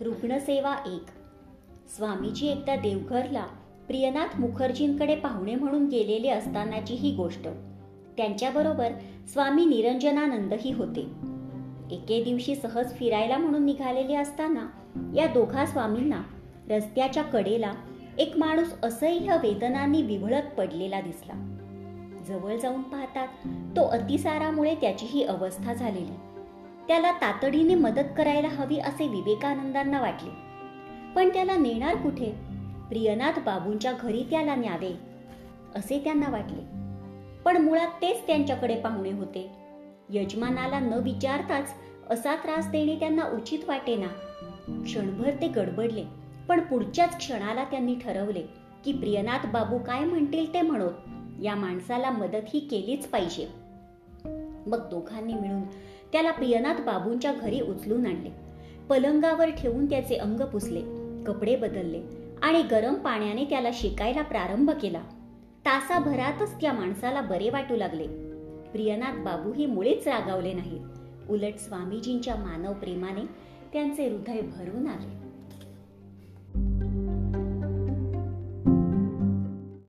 रुग्णसेवा एक. स्वामीजी एकदा देवघरला प्रियनाथ मुखर्जींकडे पाहुणे म्हणून गेलेले असतानाची ही गोष्ट. त्यांच्याबरोबर स्वामी निरंजनानंदही होते. एके दिवशी सहज फिरायला म्हणून निघालेले असताना या दोघा स्वामींना रस्त्याच्या कडेला एक माणूस असह्य वेदनांनी विभळत पडलेला दिसला. जवळ जाऊन पाहतात तो अतिसारामुळे त्याची ही अवस्था झालेली. त्याला तातडीने मदत करायला हवी असे विवेकानंदांना वाटले. पण त्याला नेणार कुठे? प्रियनाथ बाबूंच्या घरी त्याला न्यावे असे त्यांना वाटले. पण मुळात तेच त्यांच्याकडे पाहुणे होते. यजमानाला न विचारताच असा त्रास देणे त्यांना उचित वाटेना. क्षणभर ते गडबडले पण पुढच्याच क्षणाला त्यांनी ठरवले की प्रियनाथ बाबू काय म्हणतील ते म्हणत या माणसाला मदत ही केलीच पाहिजे. मग दोघांनी मिळून त्याला प्रियनाथ बाबूंच्या घरी उचलून आणले. पलंगावर ठेवून त्याचे अंग पुसले कपडे बदलले आणि गरम पाण्याने त्याला शिकायला प्रारंभ केला. तासाभरातच त्या माणसाला बरे वाटू लागले. प्रियनाथ बाबू ही मुळेच रागावले नाहीत. उलट स्वामीजींच्या मानव प्रेमाने त्यांचे हृदय भरून आले.